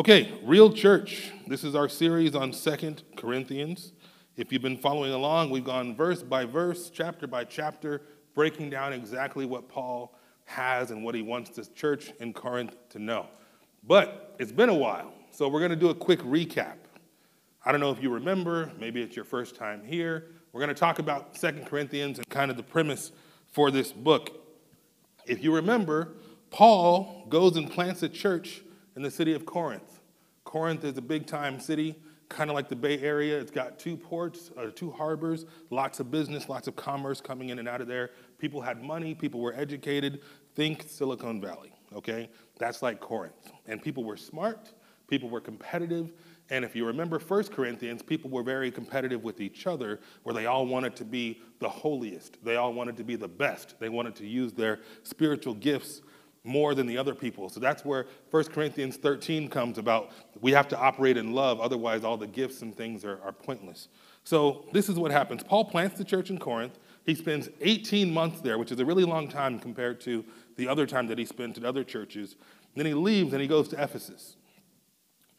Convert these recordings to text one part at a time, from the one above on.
Okay, real church. This is our series on Second Corinthians. If you've been following along, we've gone verse by verse, chapter by chapter, breaking down exactly what Paul has and what he wants this church in Corinth to know. But it's been a while, so we're going to do a quick recap. I don't know if you remember, maybe it's your first time here. We're going to talk about Second Corinthians and kind of the premise for this book. If you remember, Paul goes and plants a church in the city of Corinth. Corinth is a big time city, kind of like the Bay Area. It's got two ports, uh, two harbors, lots of business, lots of commerce coming in and out of there. People had money, people were educated. Think Silicon Valley, okay? That's like Corinth. And people were smart, people were competitive. And if you remember 1 Corinthians, people were very competitive with each other, where they all wanted to be the holiest. They all wanted to be the best. They wanted to use their spiritual gifts more than the other people. So that's where 1 Corinthians 13 comes about. We have to operate in love, otherwise, all the gifts and things are, are pointless. So this is what happens Paul plants the church in Corinth. He spends 18 months there, which is a really long time compared to the other time that he spent at other churches. Then he leaves and he goes to Ephesus.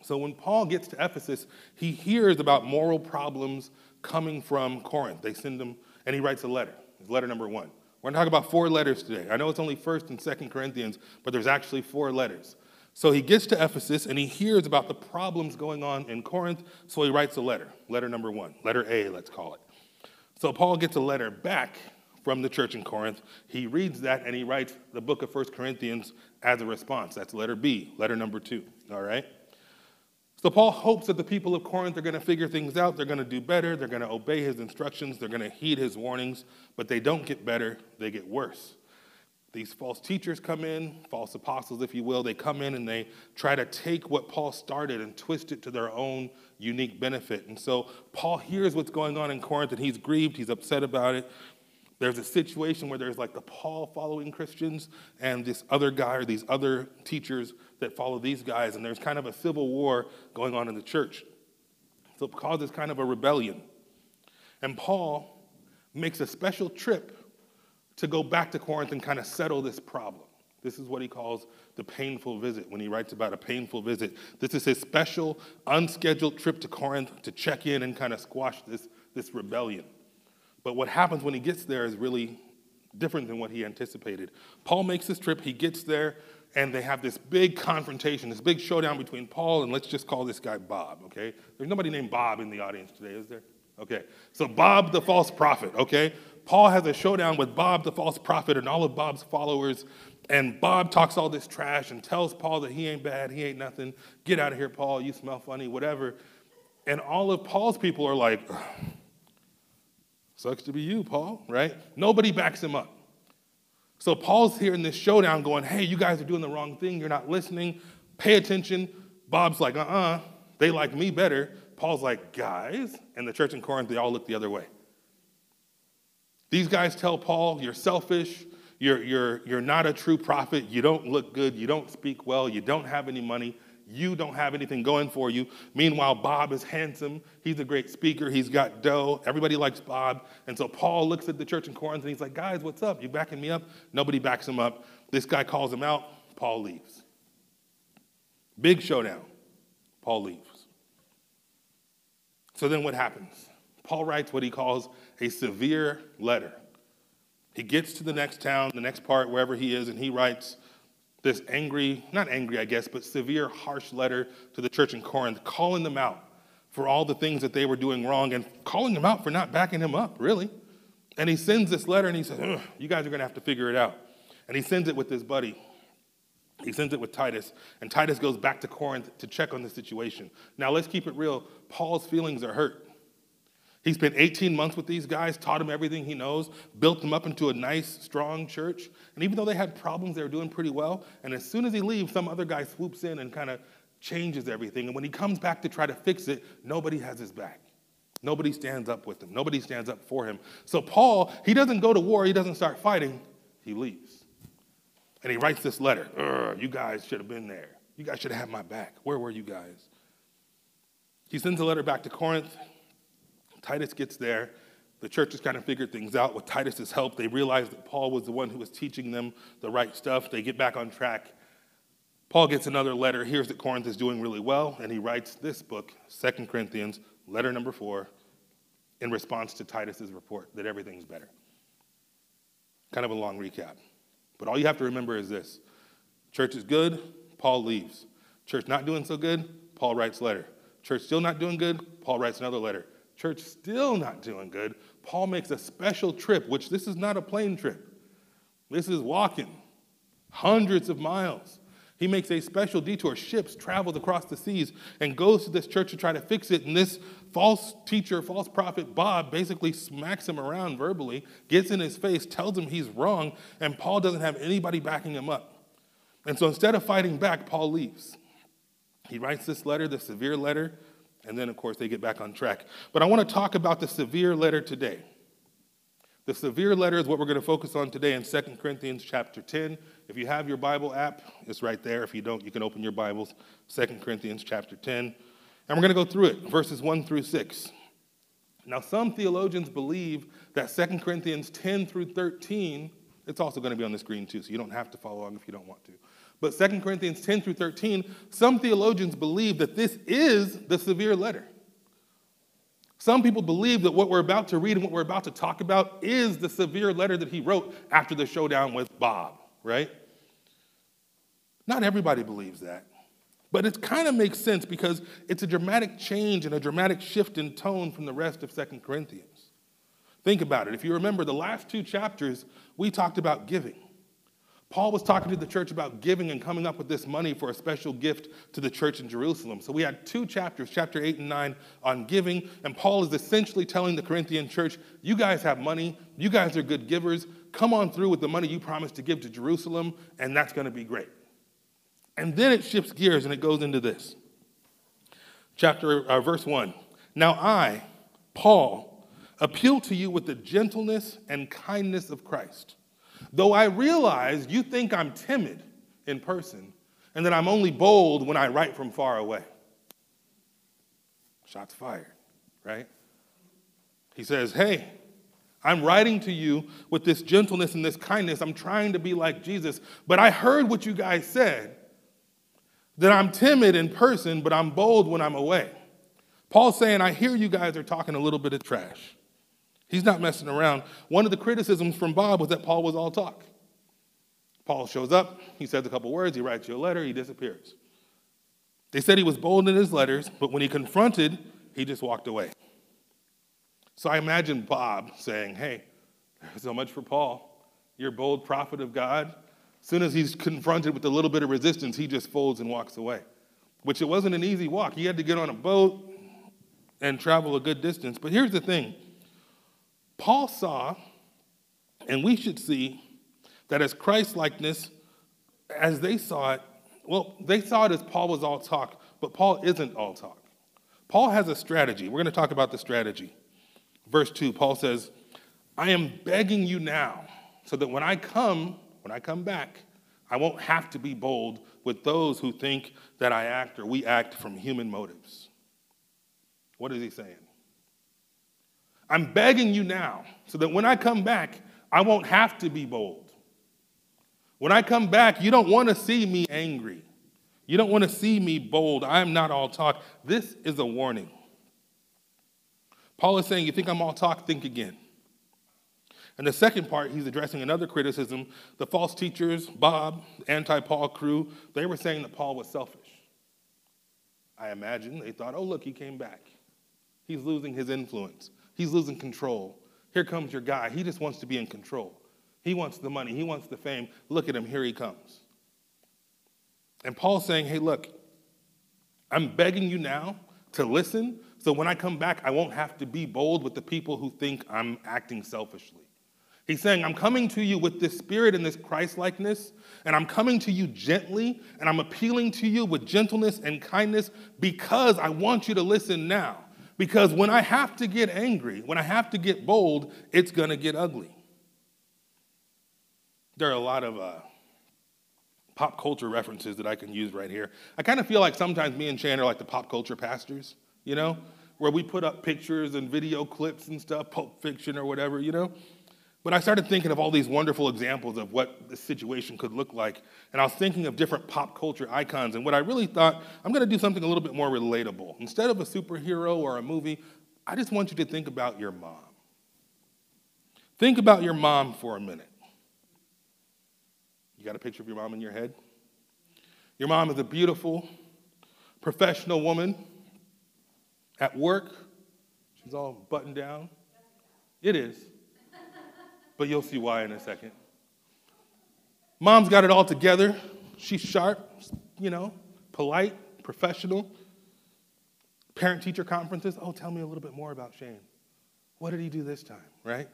So when Paul gets to Ephesus, he hears about moral problems coming from Corinth. They send him, and he writes a letter. Letter number one. We're going to talk about four letters today. I know it's only 1st and 2nd Corinthians, but there's actually four letters. So he gets to Ephesus and he hears about the problems going on in Corinth, so he writes a letter, letter number one, letter A, let's call it. So Paul gets a letter back from the church in Corinth. He reads that and he writes the book of 1 Corinthians as a response. That's letter B, letter number two, all right? So Paul hopes that the people of Corinth are going to figure things out. They're going to do better. They're going to obey his instructions. They're going to heed his warnings. But they don't get better, they get worse. These false teachers come in, false apostles, if you will. They come in and they try to take what Paul started and twist it to their own unique benefit. And so Paul hears what's going on in Corinth and he's grieved, he's upset about it. There's a situation where there's like the Paul following Christians and this other guy or these other teachers that follow these guys, and there's kind of a civil war going on in the church. So it causes kind of a rebellion. And Paul makes a special trip to go back to Corinth and kind of settle this problem. This is what he calls the painful visit when he writes about a painful visit. This is his special, unscheduled trip to Corinth to check in and kind of squash this, this rebellion. But what happens when he gets there is really different than what he anticipated. Paul makes this trip, he gets there, and they have this big confrontation, this big showdown between Paul and let's just call this guy Bob, okay? There's nobody named Bob in the audience today, is there? Okay. So Bob the false prophet, okay? Paul has a showdown with Bob the false prophet and all of Bob's followers. And Bob talks all this trash and tells Paul that he ain't bad, he ain't nothing. Get out of here, Paul, you smell funny, whatever. And all of Paul's people are like, Sucks to be you, Paul, right? Nobody backs him up. So Paul's here in this showdown going, hey, you guys are doing the wrong thing. You're not listening. Pay attention. Bob's like, uh uh-uh, uh they like me better. Paul's like, guys. And the church in Corinth, they all look the other way. These guys tell Paul, you're selfish. You're, you're, you're not a true prophet. You don't look good. You don't speak well. You don't have any money. You don't have anything going for you. Meanwhile, Bob is handsome. He's a great speaker. He's got dough. Everybody likes Bob. And so Paul looks at the church in Corinth and he's like, guys, what's up? You backing me up? Nobody backs him up. This guy calls him out. Paul leaves. Big showdown. Paul leaves. So then what happens? Paul writes what he calls a severe letter. He gets to the next town, the next part, wherever he is, and he writes, this angry, not angry, I guess, but severe, harsh letter to the church in Corinth, calling them out for all the things that they were doing wrong and calling them out for not backing him up, really. And he sends this letter and he says, You guys are going to have to figure it out. And he sends it with his buddy. He sends it with Titus, and Titus goes back to Corinth to check on the situation. Now, let's keep it real. Paul's feelings are hurt. He spent 18 months with these guys, taught them everything he knows, built them up into a nice, strong church. And even though they had problems, they were doing pretty well. And as soon as he leaves, some other guy swoops in and kind of changes everything. And when he comes back to try to fix it, nobody has his back. Nobody stands up with him. Nobody stands up for him. So Paul, he doesn't go to war, he doesn't start fighting, he leaves. And he writes this letter You guys should have been there. You guys should have had my back. Where were you guys? He sends a letter back to Corinth. Titus gets there. The church has kind of figured things out with Titus's help. They realize that Paul was the one who was teaching them the right stuff. They get back on track. Paul gets another letter, hears that Corinth is doing really well, and he writes this book, Second Corinthians, letter number four, in response to Titus's report that everything's better. Kind of a long recap. But all you have to remember is this church is good, Paul leaves. Church not doing so good, Paul writes letter. Church still not doing good, Paul writes another letter. Church still not doing good, Paul makes a special trip, which this is not a plane trip. This is walking hundreds of miles. He makes a special detour. Ships traveled across the seas and goes to this church to try to fix it. And this false teacher, false prophet Bob basically smacks him around verbally, gets in his face, tells him he's wrong, and Paul doesn't have anybody backing him up. And so instead of fighting back, Paul leaves. He writes this letter, the severe letter, and then, of course, they get back on track. But I want to talk about the severe letter today. The severe letter is what we're going to focus on today in 2 Corinthians chapter 10. If you have your Bible app, it's right there. If you don't, you can open your Bibles, 2 Corinthians chapter 10. And we're going to go through it, verses 1 through 6. Now, some theologians believe that 2 Corinthians 10 through 13, it's also going to be on the screen too, so you don't have to follow along if you don't want to. But 2 Corinthians 10 through 13, some theologians believe that this is the severe letter. Some people believe that what we're about to read and what we're about to talk about is the severe letter that he wrote after the showdown with Bob, right? Not everybody believes that. But it kind of makes sense because it's a dramatic change and a dramatic shift in tone from the rest of Second Corinthians. Think about it. If you remember the last two chapters, we talked about giving. Paul was talking to the church about giving and coming up with this money for a special gift to the church in Jerusalem. So we had two chapters, chapter 8 and 9, on giving. And Paul is essentially telling the Corinthian church, you guys have money, you guys are good givers. Come on through with the money you promised to give to Jerusalem, and that's going to be great. And then it shifts gears and it goes into this. Chapter, uh, verse 1. Now I, Paul, appeal to you with the gentleness and kindness of Christ Though I realize you think I'm timid in person and that I'm only bold when I write from far away. Shots fired, right? He says, Hey, I'm writing to you with this gentleness and this kindness. I'm trying to be like Jesus, but I heard what you guys said that I'm timid in person, but I'm bold when I'm away. Paul's saying, I hear you guys are talking a little bit of trash. He's not messing around. One of the criticisms from Bob was that Paul was all talk. Paul shows up, he says a couple words, he writes you a letter, he disappears. They said he was bold in his letters, but when he confronted, he just walked away. So I imagine Bob saying, Hey, so much for Paul. You're a bold prophet of God. As soon as he's confronted with a little bit of resistance, he just folds and walks away. Which it wasn't an easy walk. He had to get on a boat and travel a good distance. But here's the thing Paul saw, and we should see, that as Christ likeness, as they saw it, well, they saw it as Paul was all talk, but Paul isn't all talk. Paul has a strategy. We're going to talk about the strategy. Verse 2, Paul says, I am begging you now, so that when I come, when I come back, I won't have to be bold with those who think that I act or we act from human motives. What is he saying? I'm begging you now so that when I come back, I won't have to be bold. When I come back, you don't want to see me angry. You don't want to see me bold. I'm not all talk. This is a warning. Paul is saying, You think I'm all talk? Think again. And the second part, he's addressing another criticism. The false teachers, Bob, anti Paul crew, they were saying that Paul was selfish. I imagine they thought, oh, look, he came back. He's losing his influence. He's losing control. Here comes your guy. He just wants to be in control. He wants the money, he wants the fame. Look at him, here he comes. And Paul's saying, hey, look, I'm begging you now to listen so when I come back, I won't have to be bold with the people who think I'm acting selfishly. He's saying, I'm coming to you with this spirit and this Christ likeness, and I'm coming to you gently, and I'm appealing to you with gentleness and kindness because I want you to listen now. Because when I have to get angry, when I have to get bold, it's going to get ugly. There are a lot of uh, pop culture references that I can use right here. I kind of feel like sometimes me and Chan are like the pop culture pastors, you know, where we put up pictures and video clips and stuff, Pulp Fiction or whatever, you know. But I started thinking of all these wonderful examples of what the situation could look like. And I was thinking of different pop culture icons. And what I really thought, I'm going to do something a little bit more relatable. Instead of a superhero or a movie, I just want you to think about your mom. Think about your mom for a minute. You got a picture of your mom in your head? Your mom is a beautiful, professional woman at work. She's all buttoned down. It is but you'll see why in a second. Mom's got it all together. She's sharp, you know, polite, professional. Parent teacher conferences. Oh, tell me a little bit more about Shane. What did he do this time, right?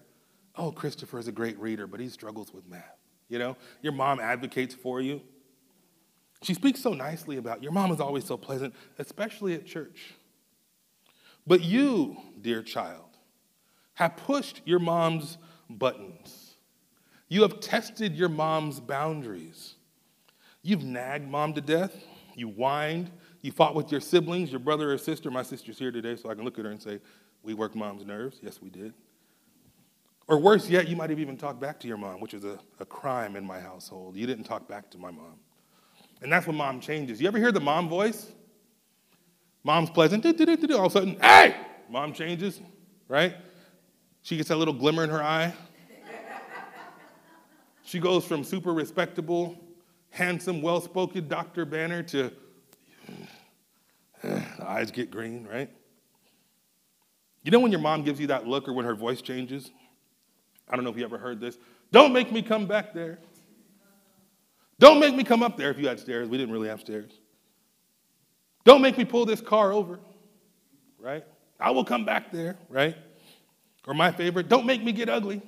Oh, Christopher is a great reader, but he struggles with math. You know, your mom advocates for you. She speaks so nicely about your mom is always so pleasant, especially at church. But you, dear child, have pushed your mom's buttons. You have tested your mom's boundaries. You've nagged mom to death. You whined. You fought with your siblings, your brother or sister. My sister's here today, so I can look at her and say, We worked mom's nerves. Yes, we did. Or worse yet, you might have even talked back to your mom, which is a, a crime in my household. You didn't talk back to my mom. And that's when mom changes. You ever hear the mom voice? Mom's pleasant. All of a sudden, hey! Mom changes, right? She gets that little glimmer in her eye. She goes from super respectable, handsome, well spoken Dr. Banner to the eyes get green, right? You know when your mom gives you that look or when her voice changes? I don't know if you ever heard this. Don't make me come back there. Don't make me come up there if you had stairs. We didn't really have stairs. Don't make me pull this car over, right? I will come back there, right? Or my favorite, don't make me get ugly.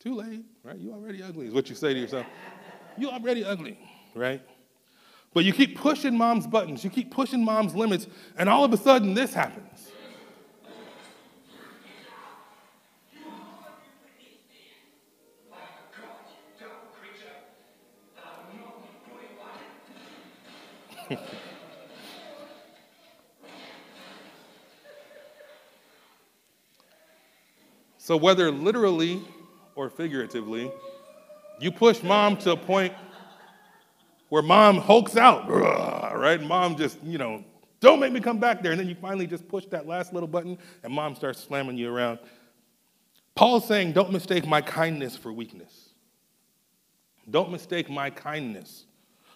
Too late, right? You already ugly, is what you say to yourself. You already ugly, right? But you keep pushing mom's buttons, you keep pushing mom's limits, and all of a sudden this happens. So, whether literally or figuratively, you push mom to a point where mom hulks out, right? Mom just, you know, don't make me come back there. And then you finally just push that last little button and mom starts slamming you around. Paul's saying, don't mistake my kindness for weakness. Don't mistake my kindness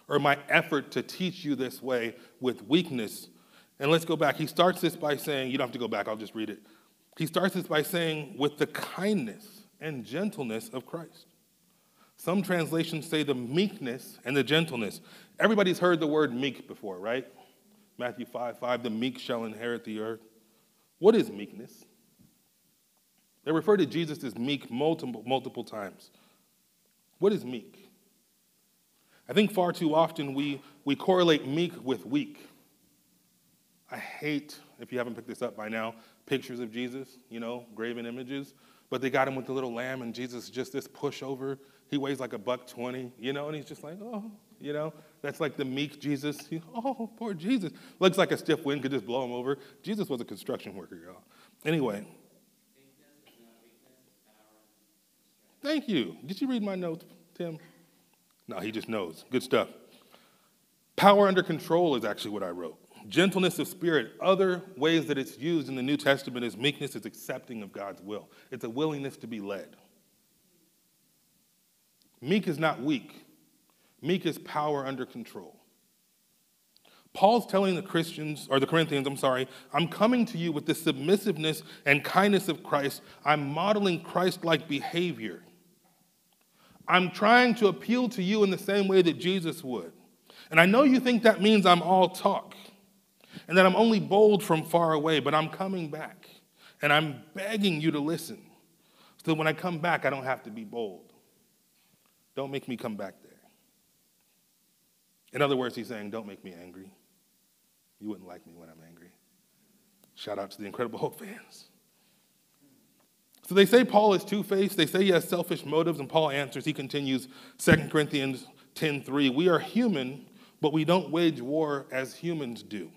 or my effort to teach you this way with weakness. And let's go back. He starts this by saying, you don't have to go back, I'll just read it. He starts this by saying, with the kindness and gentleness of Christ. Some translations say the meekness and the gentleness. Everybody's heard the word meek before, right? Matthew 5 5, the meek shall inherit the earth. What is meekness? They refer to Jesus as meek multiple, multiple times. What is meek? I think far too often we, we correlate meek with weak. I hate, if you haven't picked this up by now, pictures of Jesus, you know, graven images. But they got him with the little lamb, and Jesus just this pushover. He weighs like a buck 20, you know, and he's just like, oh, you know, that's like the meek Jesus. He, oh, poor Jesus. Looks like a stiff wind could just blow him over. Jesus was a construction worker, y'all. Anyway. Thank you. Did you read my notes, Tim? No, he just knows. Good stuff. Power under control is actually what I wrote. Gentleness of spirit, other ways that it's used in the New Testament is meekness is accepting of God's will. It's a willingness to be led. Meek is not weak. Meek is power under control. Paul's telling the Christians, or the Corinthians, I'm sorry, I'm coming to you with the submissiveness and kindness of Christ. I'm modeling Christ like behavior. I'm trying to appeal to you in the same way that Jesus would. And I know you think that means I'm all talk and that I'm only bold from far away, but I'm coming back. And I'm begging you to listen. So that when I come back, I don't have to be bold. Don't make me come back there. In other words, he's saying, Don't make me angry. You wouldn't like me when I'm angry. Shout out to the Incredible Hulk fans. So they say Paul is two-faced. They say he has selfish motives, and Paul answers. He continues, 2 Corinthians 10:3. We are human, but we don't wage war as humans do.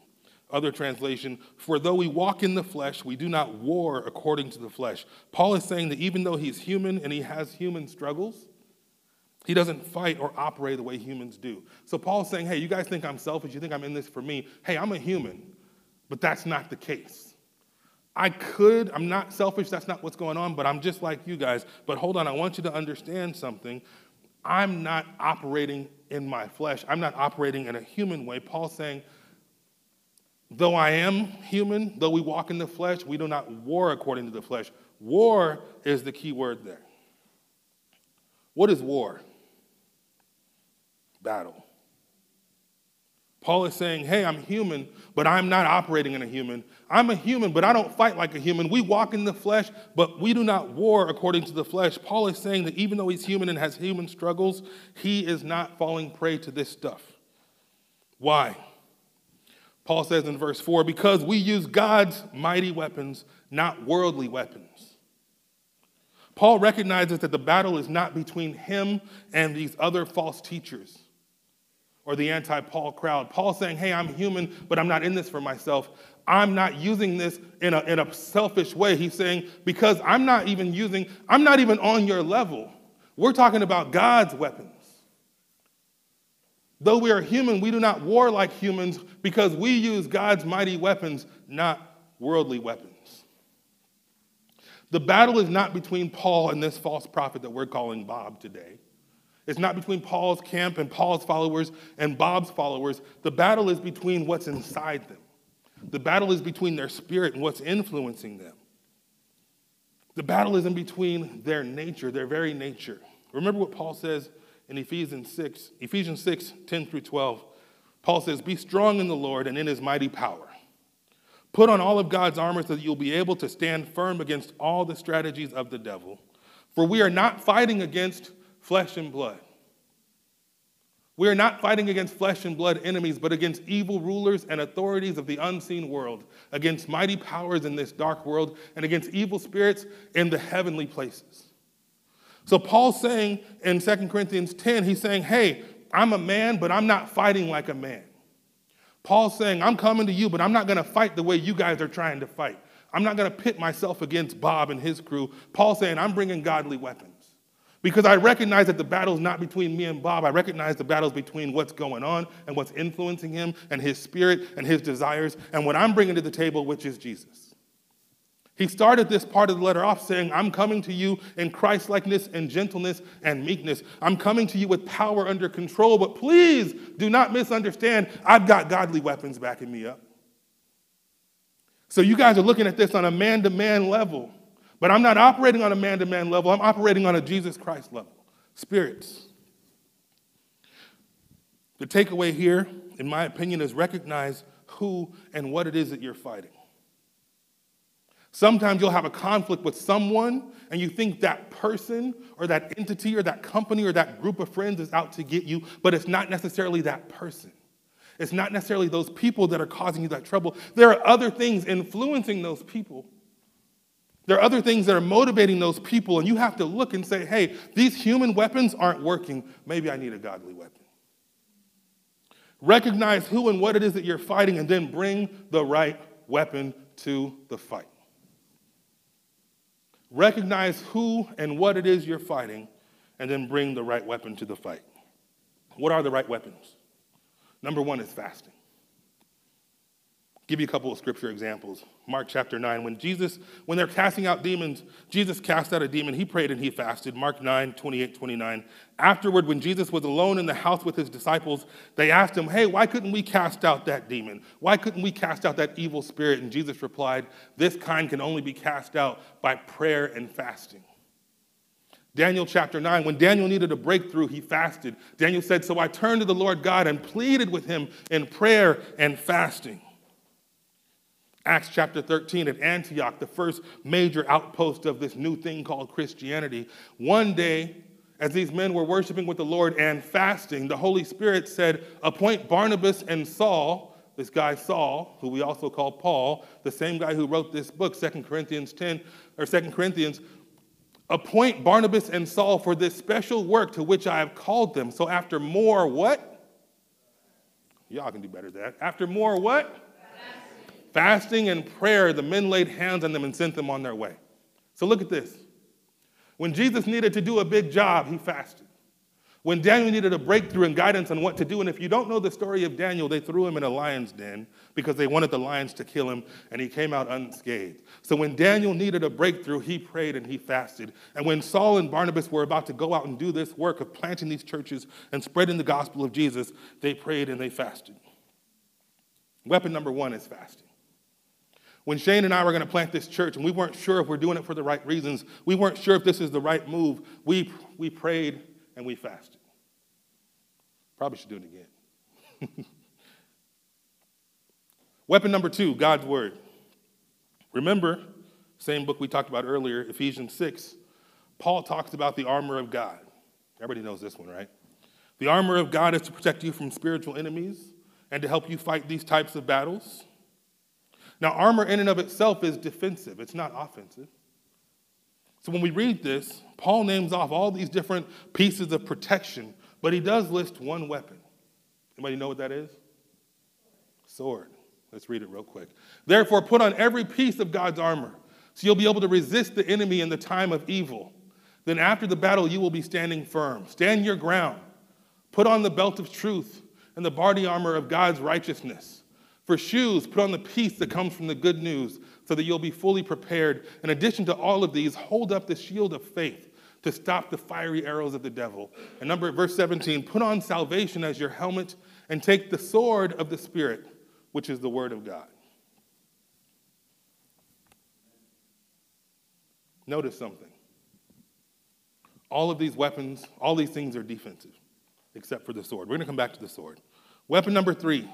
Other translation, for though we walk in the flesh, we do not war according to the flesh. Paul is saying that even though he's human and he has human struggles, he doesn't fight or operate the way humans do. So Paul's saying, hey, you guys think I'm selfish? You think I'm in this for me? Hey, I'm a human, but that's not the case. I could, I'm not selfish, that's not what's going on, but I'm just like you guys. But hold on, I want you to understand something. I'm not operating in my flesh, I'm not operating in a human way. Paul's saying, though I am human, though we walk in the flesh, we do not war according to the flesh. War is the key word there. What is war? Battle. Paul is saying, hey, I'm human, but I'm not operating in a human. I'm a human, but I don't fight like a human. We walk in the flesh, but we do not war according to the flesh. Paul is saying that even though he's human and has human struggles, he is not falling prey to this stuff. Why? Paul says in verse 4 because we use God's mighty weapons, not worldly weapons. Paul recognizes that the battle is not between him and these other false teachers or the anti Paul crowd. Paul saying, hey, I'm human, but I'm not in this for myself. I'm not using this in a, in a selfish way. He's saying, because I'm not even using, I'm not even on your level. We're talking about God's weapons. Though we are human, we do not war like humans because we use God's mighty weapons, not worldly weapons. The battle is not between Paul and this false prophet that we're calling Bob today. It's not between Paul's camp and Paul's followers and Bob's followers. The battle is between what's inside them. The battle is between their spirit and what's influencing them. The battle is in between their nature, their very nature. Remember what Paul says in Ephesians 6, Ephesians 6, 10 through 12. Paul says, Be strong in the Lord and in his mighty power. Put on all of God's armor so that you'll be able to stand firm against all the strategies of the devil. For we are not fighting against flesh and blood. We are not fighting against flesh and blood enemies, but against evil rulers and authorities of the unseen world, against mighty powers in this dark world, and against evil spirits in the heavenly places. So, Paul's saying in 2 Corinthians 10, he's saying, Hey, I'm a man, but I'm not fighting like a man. Paul's saying, I'm coming to you, but I'm not going to fight the way you guys are trying to fight. I'm not going to pit myself against Bob and his crew. Paul's saying, I'm bringing godly weapons. Because I recognize that the battle's not between me and Bob. I recognize the battle's between what's going on and what's influencing him and his spirit and his desires and what I'm bringing to the table, which is Jesus. He started this part of the letter off saying, I'm coming to you in Christlikeness and gentleness and meekness. I'm coming to you with power under control, but please do not misunderstand. I've got godly weapons backing me up. So you guys are looking at this on a man to man level. But I'm not operating on a man to man level, I'm operating on a Jesus Christ level. Spirits. The takeaway here, in my opinion, is recognize who and what it is that you're fighting. Sometimes you'll have a conflict with someone and you think that person or that entity or that company or that group of friends is out to get you, but it's not necessarily that person. It's not necessarily those people that are causing you that trouble. There are other things influencing those people there are other things that are motivating those people, and you have to look and say, hey, these human weapons aren't working. Maybe I need a godly weapon. Recognize who and what it is that you're fighting, and then bring the right weapon to the fight. Recognize who and what it is you're fighting, and then bring the right weapon to the fight. What are the right weapons? Number one is fasting give you a couple of scripture examples. Mark chapter 9, when Jesus, when they're casting out demons, Jesus cast out a demon. He prayed and he fasted. Mark 9, 28, 29. Afterward, when Jesus was alone in the house with his disciples, they asked him, Hey, why couldn't we cast out that demon? Why couldn't we cast out that evil spirit? And Jesus replied, This kind can only be cast out by prayer and fasting. Daniel chapter 9, when Daniel needed a breakthrough, he fasted. Daniel said, So I turned to the Lord God and pleaded with him in prayer and fasting. Acts chapter 13 at Antioch, the first major outpost of this new thing called Christianity. One day, as these men were worshiping with the Lord and fasting, the Holy Spirit said, Appoint Barnabas and Saul, this guy Saul, who we also call Paul, the same guy who wrote this book, 2 Corinthians 10, or 2 Corinthians, appoint Barnabas and Saul for this special work to which I have called them. So after more what? Y'all can do better than that. After more what? Fasting and prayer, the men laid hands on them and sent them on their way. So look at this. When Jesus needed to do a big job, he fasted. When Daniel needed a breakthrough and guidance on what to do, and if you don't know the story of Daniel, they threw him in a lion's den because they wanted the lions to kill him, and he came out unscathed. So when Daniel needed a breakthrough, he prayed and he fasted. And when Saul and Barnabas were about to go out and do this work of planting these churches and spreading the gospel of Jesus, they prayed and they fasted. Weapon number one is fasting. When Shane and I were going to plant this church and we weren't sure if we're doing it for the right reasons, we weren't sure if this is the right move, we, we prayed and we fasted. Probably should do it again. Weapon number two God's Word. Remember, same book we talked about earlier, Ephesians 6, Paul talks about the armor of God. Everybody knows this one, right? The armor of God is to protect you from spiritual enemies and to help you fight these types of battles. Now, armor in and of itself is defensive, it's not offensive. So when we read this, Paul names off all these different pieces of protection, but he does list one weapon. Anybody know what that is? Sword. Let's read it real quick. Therefore, put on every piece of God's armor, so you'll be able to resist the enemy in the time of evil. Then, after the battle, you will be standing firm. Stand your ground. Put on the belt of truth and the body armor of God's righteousness. For shoes, put on the peace that comes from the good news so that you'll be fully prepared. In addition to all of these, hold up the shield of faith to stop the fiery arrows of the devil. And number verse 17, put on salvation as your helmet and take the sword of the Spirit, which is the word of God. Notice something. All of these weapons, all these things are defensive, except for the sword. We're going to come back to the sword. Weapon number three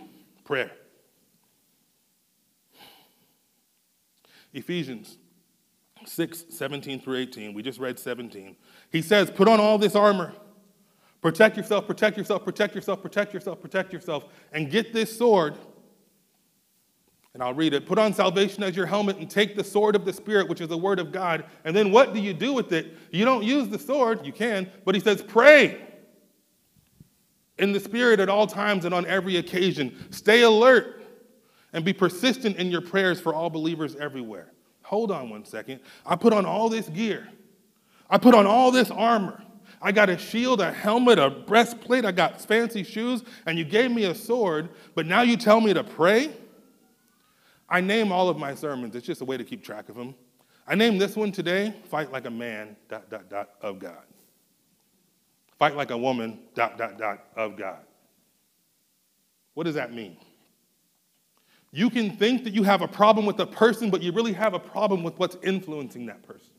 prayer. Ephesians 6, 17 through 18. We just read 17. He says, Put on all this armor. Protect yourself, protect yourself, protect yourself, protect yourself, protect yourself, and get this sword. And I'll read it. Put on salvation as your helmet and take the sword of the Spirit, which is the word of God. And then what do you do with it? You don't use the sword, you can, but he says, Pray in the Spirit at all times and on every occasion. Stay alert and be persistent in your prayers for all believers everywhere. Hold on one second. I put on all this gear, I put on all this armor. I got a shield, a helmet, a breastplate, I got fancy shoes, and you gave me a sword, but now you tell me to pray? I name all of my sermons, it's just a way to keep track of them. I name this one today, Fight Like a Man, dot, dot, dot, of God. Fight like a woman, dot, dot, dot, of God. What does that mean? You can think that you have a problem with a person, but you really have a problem with what's influencing that person.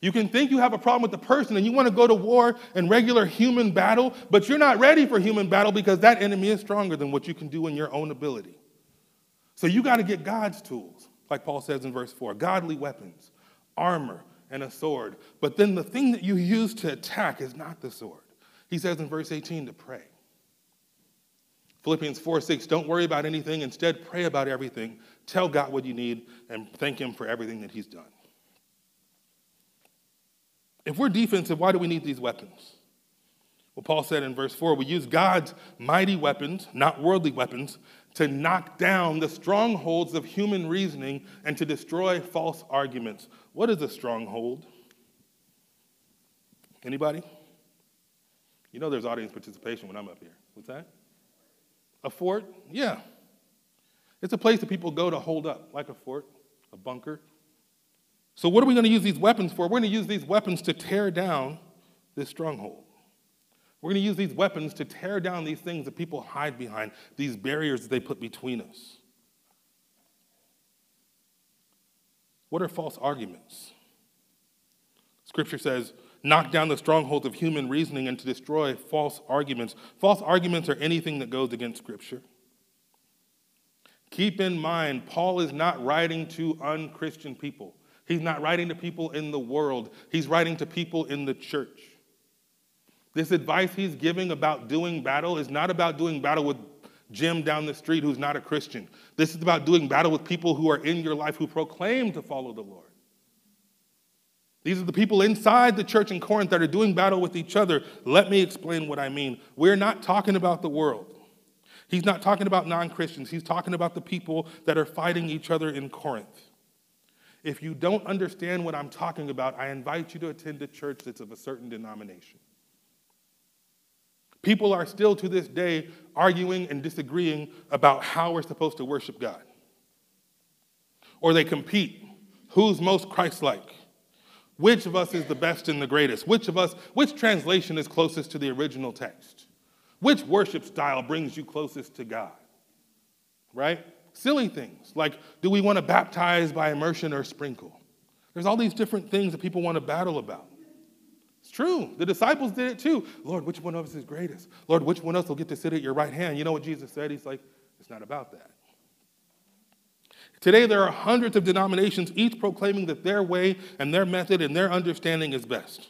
You can think you have a problem with the person and you want to go to war and regular human battle, but you're not ready for human battle because that enemy is stronger than what you can do in your own ability. So you got to get God's tools, like Paul says in verse 4 godly weapons, armor, and a sword. But then the thing that you use to attack is not the sword. He says in verse 18 to pray. Philippians 4 6, don't worry about anything. Instead, pray about everything. Tell God what you need and thank Him for everything that He's done. If we're defensive, why do we need these weapons? Well, Paul said in verse 4 we use God's mighty weapons, not worldly weapons, to knock down the strongholds of human reasoning and to destroy false arguments. What is a stronghold? Anybody? You know there's audience participation when I'm up here. What's that? A fort? Yeah. It's a place that people go to hold up, like a fort, a bunker. So, what are we going to use these weapons for? We're going to use these weapons to tear down this stronghold. We're going to use these weapons to tear down these things that people hide behind, these barriers that they put between us. What are false arguments? Scripture says, knock down the strongholds of human reasoning and to destroy false arguments. False arguments are anything that goes against Scripture. Keep in mind, Paul is not writing to unchristian people. He's not writing to people in the world. He's writing to people in the church. This advice he's giving about doing battle is not about doing battle with Jim down the street who's not a Christian. This is about doing battle with people who are in your life who proclaim to follow the Lord. These are the people inside the church in Corinth that are doing battle with each other. Let me explain what I mean. We're not talking about the world. He's not talking about non Christians, he's talking about the people that are fighting each other in Corinth. If you don't understand what I'm talking about, I invite you to attend a church that's of a certain denomination. People are still to this day arguing and disagreeing about how we're supposed to worship God. Or they compete who's most Christ like? Which of us is the best and the greatest? Which of us, which translation is closest to the original text? Which worship style brings you closest to God? Right? Silly things like do we want to baptize by immersion or sprinkle? There's all these different things that people want to battle about. It's true. The disciples did it too. Lord, which one of us is greatest? Lord, which one of us will get to sit at your right hand? You know what Jesus said? He's like, it's not about that. Today, there are hundreds of denominations, each proclaiming that their way and their method and their understanding is best.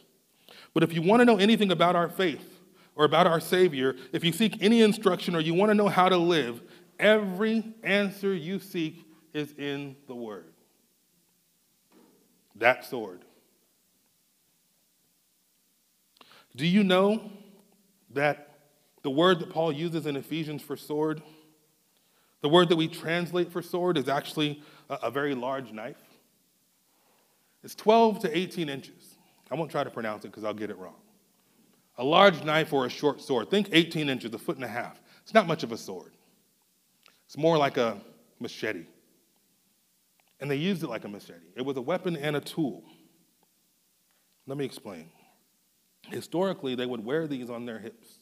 But if you want to know anything about our faith or about our Savior, if you seek any instruction or you want to know how to live, every answer you seek is in the Word. That sword. Do you know that the word that Paul uses in Ephesians for sword? The word that we translate for sword is actually a, very large knife. It's 12 to 18 inches. I won't try to pronounce it because I'll get it wrong. A large knife or a short sword. Think 18 inches, a foot and a half. It's not much of a sword. It's more like a machete. And they used it like a machete. It was a weapon and a tool. Let me explain. Historically, they would wear these on their hips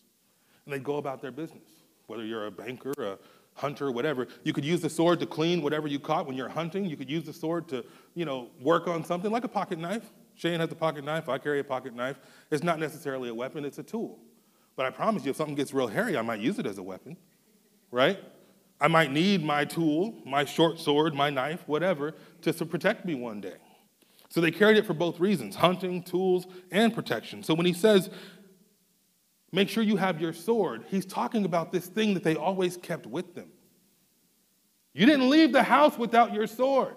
and they'd go about their business. Whether you're a banker, a hunter, whatever. You could use the sword to clean whatever you caught when you're hunting. You could use the sword to, you know, work on something like a pocket knife. Shane has a pocket knife. I carry a pocket knife. It's not necessarily a weapon, it's a tool. But I promise you, if something gets real hairy, I might use it as a weapon, right? I might need my tool, my short sword, my knife, whatever, to, to protect me one day. So they carried it for both reasons hunting, tools, and protection. So when he says, Make sure you have your sword. He's talking about this thing that they always kept with them. You didn't leave the house without your sword.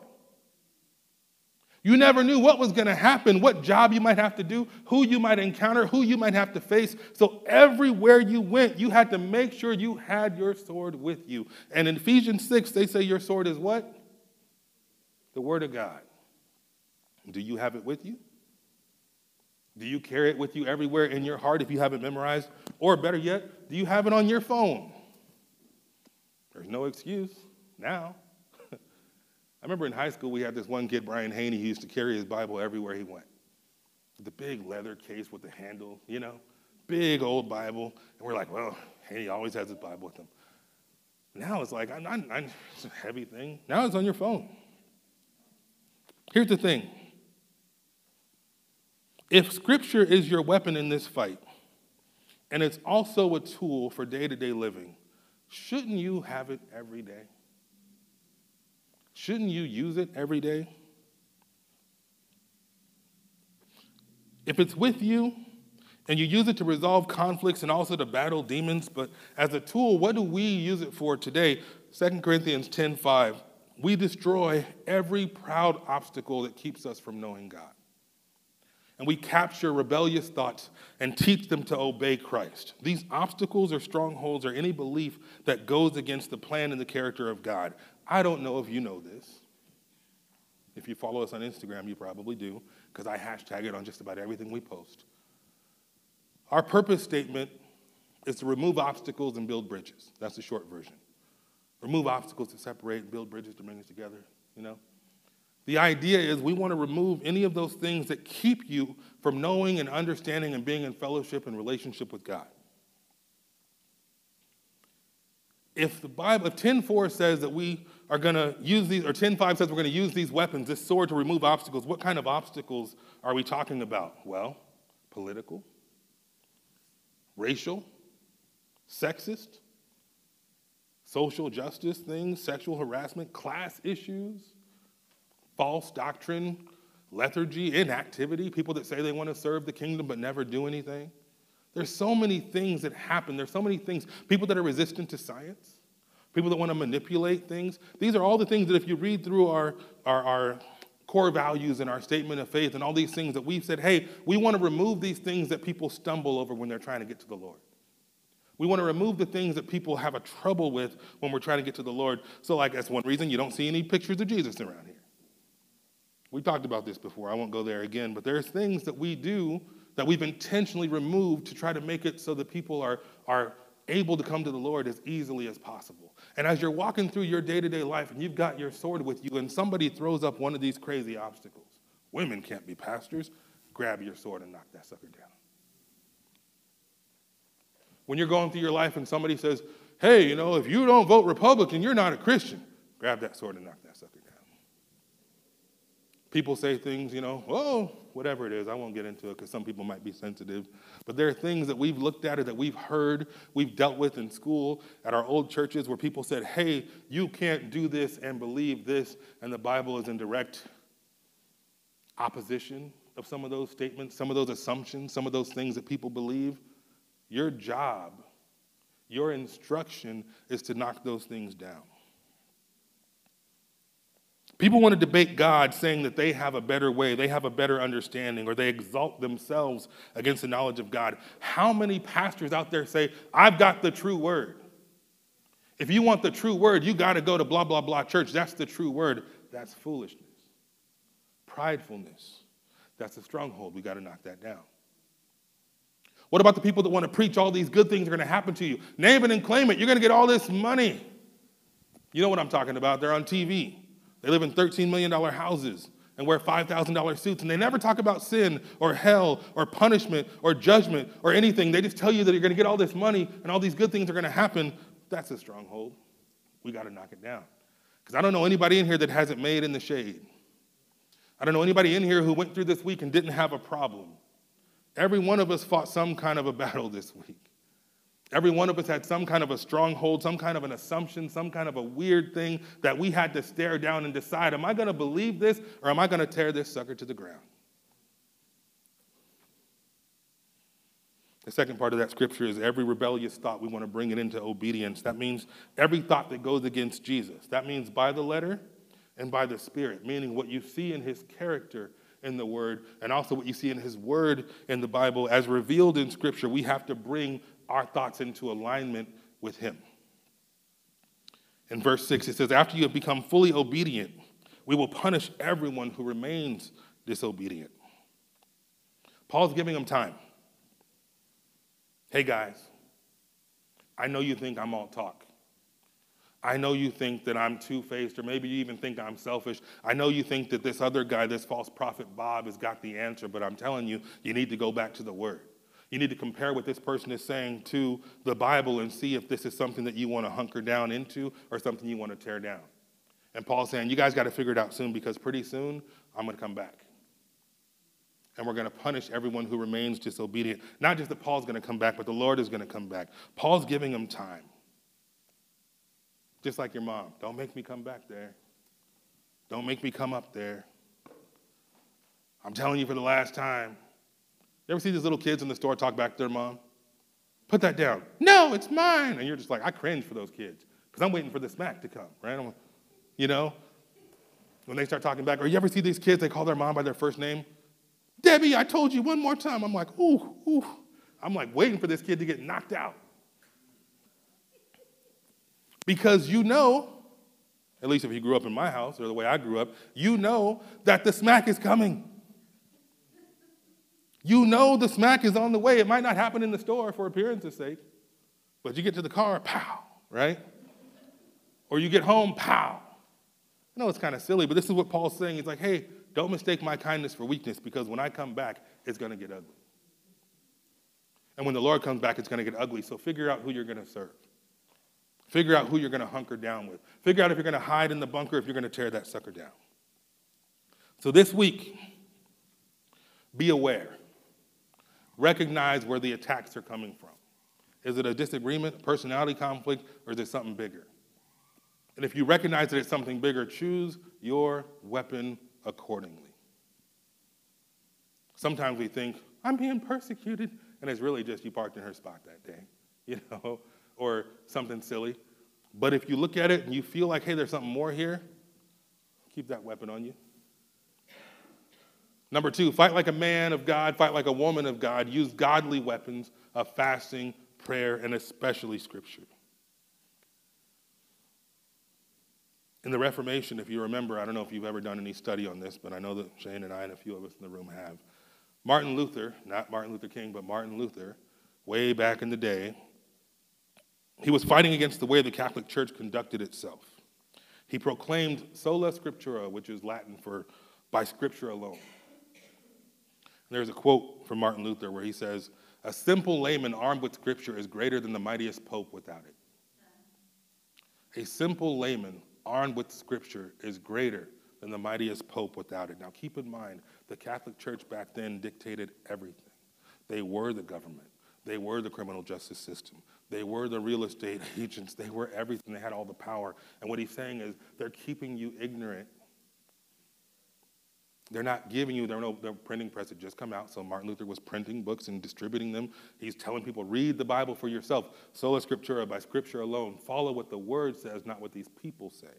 You never knew what was going to happen, what job you might have to do, who you might encounter, who you might have to face. So everywhere you went, you had to make sure you had your sword with you. And in Ephesians 6, they say your sword is what? The Word of God. Do you have it with you? Do you carry it with you everywhere in your heart if you haven't memorized? Or better yet, do you have it on your phone? There's no excuse now. I remember in high school we had this one kid, Brian Haney, who used to carry his Bible everywhere he went. The big leather case with the handle, you know, big old Bible. And we're like, well, Haney always has his Bible with him. Now it's like, I'm, I'm, I'm, it's a heavy thing. Now it's on your phone. Here's the thing if Scripture is your weapon in this fight, and it's also a tool for day to day living, shouldn't you have it every day? Shouldn't you use it every day? If it's with you and you use it to resolve conflicts and also to battle demons, but as a tool, what do we use it for today? 2 Corinthians 10:5. We destroy every proud obstacle that keeps us from knowing God and we capture rebellious thoughts and teach them to obey Christ. These obstacles or strongholds are any belief that goes against the plan and the character of God. I don't know if you know this. If you follow us on Instagram, you probably do, because I hashtag it on just about everything we post. Our purpose statement is to remove obstacles and build bridges. That's the short version. Remove obstacles to separate and build bridges to bring us together, you know? The idea is we want to remove any of those things that keep you from knowing and understanding and being in fellowship and relationship with God. If the Bible, if 10.4 says that we are going to use these, or 10.5 says we're going to use these weapons, this sword to remove obstacles, what kind of obstacles are we talking about? Well, political, racial, sexist, social justice things, sexual harassment, class issues, false doctrine, lethargy, inactivity, people that say they want to serve the kingdom but never do anything. There's so many things that happen. There's so many things. People that are resistant to science, people that want to manipulate things. These are all the things that if you read through our, our, our core values and our statement of faith and all these things that we've said, hey, we want to remove these things that people stumble over when they're trying to get to the Lord. We want to remove the things that people have a trouble with when we're trying to get to the Lord. So, like, that's one reason you don't see any pictures of Jesus around here. We talked about this before. I won't go there again, but there's things that we do that we've intentionally removed to try to make it so that people are, are able to come to the Lord as easily as possible. And as you're walking through your day to day life and you've got your sword with you, and somebody throws up one of these crazy obstacles, women can't be pastors, grab your sword and knock that sucker down. When you're going through your life and somebody says, hey, you know, if you don't vote Republican, you're not a Christian, grab that sword and knock that. People say things, you know, oh, whatever it is. I won't get into it because some people might be sensitive. But there are things that we've looked at or that we've heard, we've dealt with in school, at our old churches, where people said, hey, you can't do this and believe this, and the Bible is in direct opposition of some of those statements, some of those assumptions, some of those things that people believe. Your job, your instruction is to knock those things down. People want to debate God saying that they have a better way, they have a better understanding, or they exalt themselves against the knowledge of God. How many pastors out there say, I've got the true word? If you want the true word, you got to go to blah, blah, blah church. That's the true word. That's foolishness. Pridefulness. That's a stronghold. We got to knock that down. What about the people that want to preach all these good things are going to happen to you? Name it and claim it. You're going to get all this money. You know what I'm talking about. They're on TV. They live in $13 million houses and wear $5,000 suits, and they never talk about sin or hell or punishment or judgment or anything. They just tell you that you're going to get all this money and all these good things are going to happen. That's a stronghold. We got to knock it down. Because I don't know anybody in here that hasn't made in the shade. I don't know anybody in here who went through this week and didn't have a problem. Every one of us fought some kind of a battle this week. Every one of us had some kind of a stronghold, some kind of an assumption, some kind of a weird thing that we had to stare down and decide am I going to believe this or am I going to tear this sucker to the ground? The second part of that scripture is every rebellious thought, we want to bring it into obedience. That means every thought that goes against Jesus. That means by the letter and by the Spirit, meaning what you see in his character in the Word and also what you see in his Word in the Bible as revealed in Scripture. We have to bring our thoughts into alignment with Him. In verse 6, it says, After you have become fully obedient, we will punish everyone who remains disobedient. Paul's giving them time. Hey guys, I know you think I'm all talk. I know you think that I'm two faced, or maybe you even think I'm selfish. I know you think that this other guy, this false prophet Bob, has got the answer, but I'm telling you, you need to go back to the Word. You need to compare what this person is saying to the Bible and see if this is something that you want to hunker down into or something you want to tear down. And Paul's saying, You guys got to figure it out soon because pretty soon I'm going to come back. And we're going to punish everyone who remains disobedient. Not just that Paul's going to come back, but the Lord is going to come back. Paul's giving them time. Just like your mom. Don't make me come back there. Don't make me come up there. I'm telling you for the last time. You ever see these little kids in the store talk back to their mom? Put that down. No, it's mine. And you're just like, I cringe for those kids because I'm waiting for the smack to come, right? I'm, you know? When they start talking back, or you ever see these kids, they call their mom by their first name? Debbie, I told you one more time. I'm like, ooh, ooh. I'm like waiting for this kid to get knocked out. Because you know, at least if you grew up in my house or the way I grew up, you know that the smack is coming. You know the smack is on the way. It might not happen in the store for appearance's sake, but you get to the car, pow, right? Or you get home, pow. I know it's kind of silly, but this is what Paul's saying. He's like, hey, don't mistake my kindness for weakness because when I come back, it's going to get ugly. And when the Lord comes back, it's going to get ugly. So figure out who you're going to serve. Figure out who you're going to hunker down with. Figure out if you're going to hide in the bunker, if you're going to tear that sucker down. So this week, be aware recognize where the attacks are coming from. Is it a disagreement, a personality conflict, or is it something bigger? And if you recognize that it's something bigger, choose your weapon accordingly. Sometimes we think, I'm being persecuted, and it's really just you parked in her spot that day, you know, or something silly. But if you look at it and you feel like, hey, there's something more here, keep that weapon on you. Number two, fight like a man of God, fight like a woman of God. Use godly weapons of fasting, prayer, and especially Scripture. In the Reformation, if you remember, I don't know if you've ever done any study on this, but I know that Shane and I and a few of us in the room have. Martin Luther, not Martin Luther King, but Martin Luther, way back in the day, he was fighting against the way the Catholic Church conducted itself. He proclaimed sola scriptura, which is Latin for by scripture alone. There's a quote from Martin Luther where he says, A simple layman armed with scripture is greater than the mightiest pope without it. A simple layman armed with scripture is greater than the mightiest pope without it. Now keep in mind, the Catholic Church back then dictated everything. They were the government, they were the criminal justice system, they were the real estate agents, they were everything. They had all the power. And what he's saying is they're keeping you ignorant. They're not giving you, There their no printing press had just come out. So Martin Luther was printing books and distributing them. He's telling people, read the Bible for yourself. Sola scriptura, by scripture alone. Follow what the word says, not what these people say.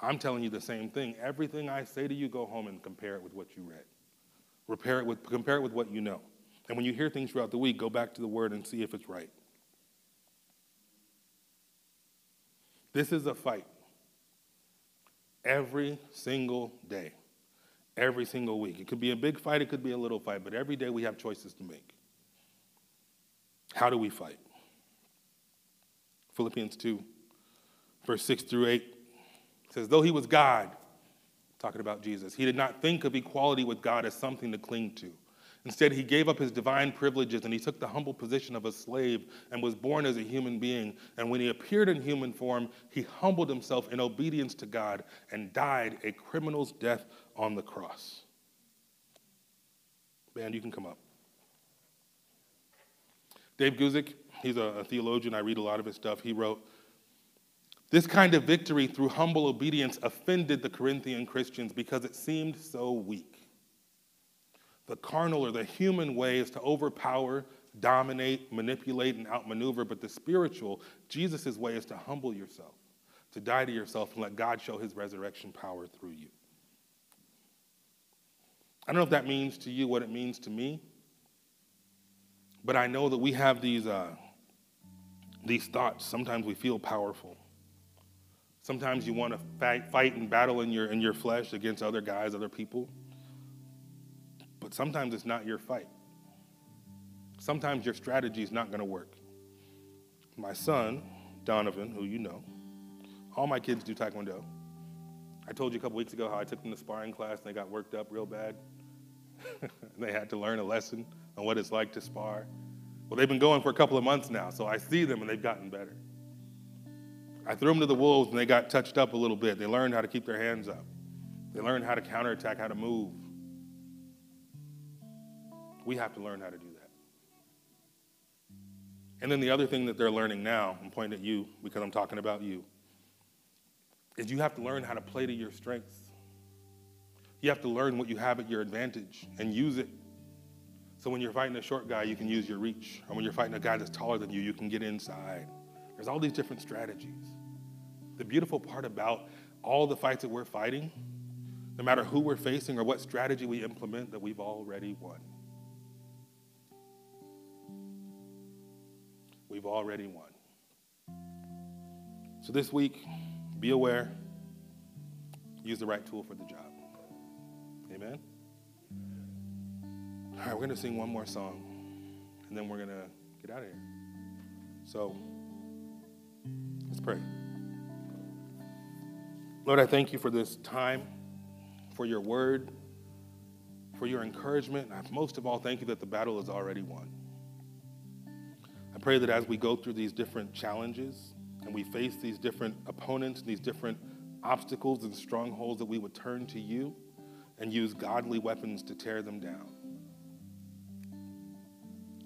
I'm telling you the same thing. Everything I say to you, go home and compare it with what you read. Repair it with, compare it with what you know. And when you hear things throughout the week, go back to the word and see if it's right. This is a fight. Every single day, every single week. It could be a big fight, it could be a little fight, but every day we have choices to make. How do we fight? Philippians 2, verse 6 through 8 says, Though he was God, talking about Jesus, he did not think of equality with God as something to cling to. Instead, he gave up his divine privileges and he took the humble position of a slave and was born as a human being. And when he appeared in human form, he humbled himself in obedience to God and died a criminal's death on the cross. Man, you can come up. Dave Guzik, he's a, theologian. I read a lot of his stuff. He wrote, This kind of victory through humble obedience offended the Corinthian Christians because it seemed so weak. The carnal or the human way is to overpower, dominate, manipulate, and outmaneuver, but the spiritual, Jesus' way is to humble yourself, to die to yourself, and let God show his resurrection power through you. I don't know if that means to you what it means to me, but I know that we have these, uh, these thoughts. Sometimes we feel powerful. Sometimes you want to fight, fight and battle in your, in your flesh against other guys, other people. But sometimes it's not your fight. Sometimes your strategy is not going to work. My son, Donovan, who you know, all my kids do Taekwondo. I told you a couple weeks ago how I took them to sparring class and they got worked up real bad. they had to learn a lesson on what it's like to spar. Well, they've been going for a couple of months now, so I see them and they've gotten better. I threw them to the wolves and they got touched up a little bit. They learned how to keep their hands up. They learned how to counterattack, how to move. We have to learn how to do that. And then the other thing that they're learning now, I'm pointing at you because I'm talking about you, is you have to learn how to play to your strengths. You have to learn what you have at your advantage and use it. So when you're fighting a short guy, you can use your reach. Or when you're fighting a guy that's taller than you, you can get inside. There's all these different strategies. The beautiful part about all the fights that we're fighting, no matter who we're facing or what strategy we implement, that we've already won. We've already won. So this week, be aware, use the right tool for the job. Amen? All right, we're going to sing one more song, and then we're going to get out of here. So, let's pray. Lord, I thank you for this time, for your word, for your encouragement. And most of all, thank you that the battle is already won. I pray that as we go through these different challenges and we face these different opponents, and these different obstacles and strongholds, that we would turn to you and use godly weapons to tear them down.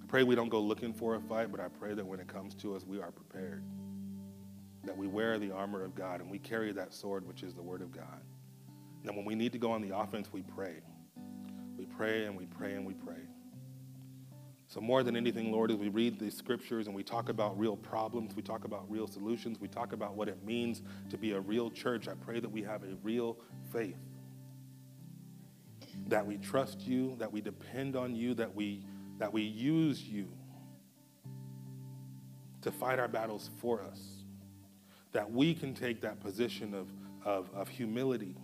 I pray we don't go looking for a fight, but I pray that when it comes to us, we are prepared. That we wear the armor of God and we carry that sword, which is the word of God. And when we need to go on the offense, we pray. We pray and we pray and we pray. So, more than anything, Lord, as we read these scriptures and we talk about real problems, we talk about real solutions, we talk about what it means to be a real church, I pray that we have a real faith. That we trust you, that we depend on you, that we, that we use you to fight our battles for us. That we can take that position of, of, of humility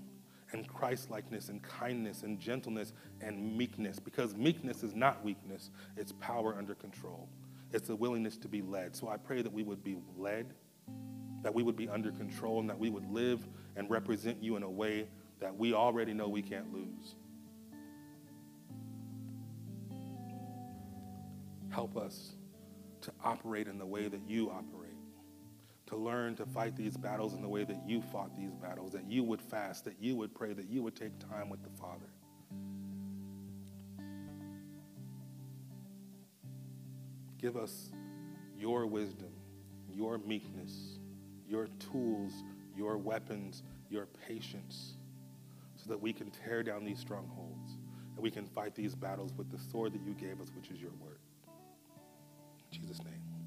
and Christlikeness and kindness and gentleness and meekness, because meekness is not weakness, it's power under control. It's a willingness to be led. So I pray that we would be led, that we would be under control, and that we would live and represent you in a way that we already know we can't lose. Help us to operate in the way that you operate, to learn to fight these battles in the way that you fought these battles, that you would fast, that you would pray, that you would take time with the Father. Give us your wisdom, your meekness, your tools, your weapons, your patience, so that we can tear down these strongholds and we can fight these battles with the sword that you gave us, which is your word. In Jesus' name.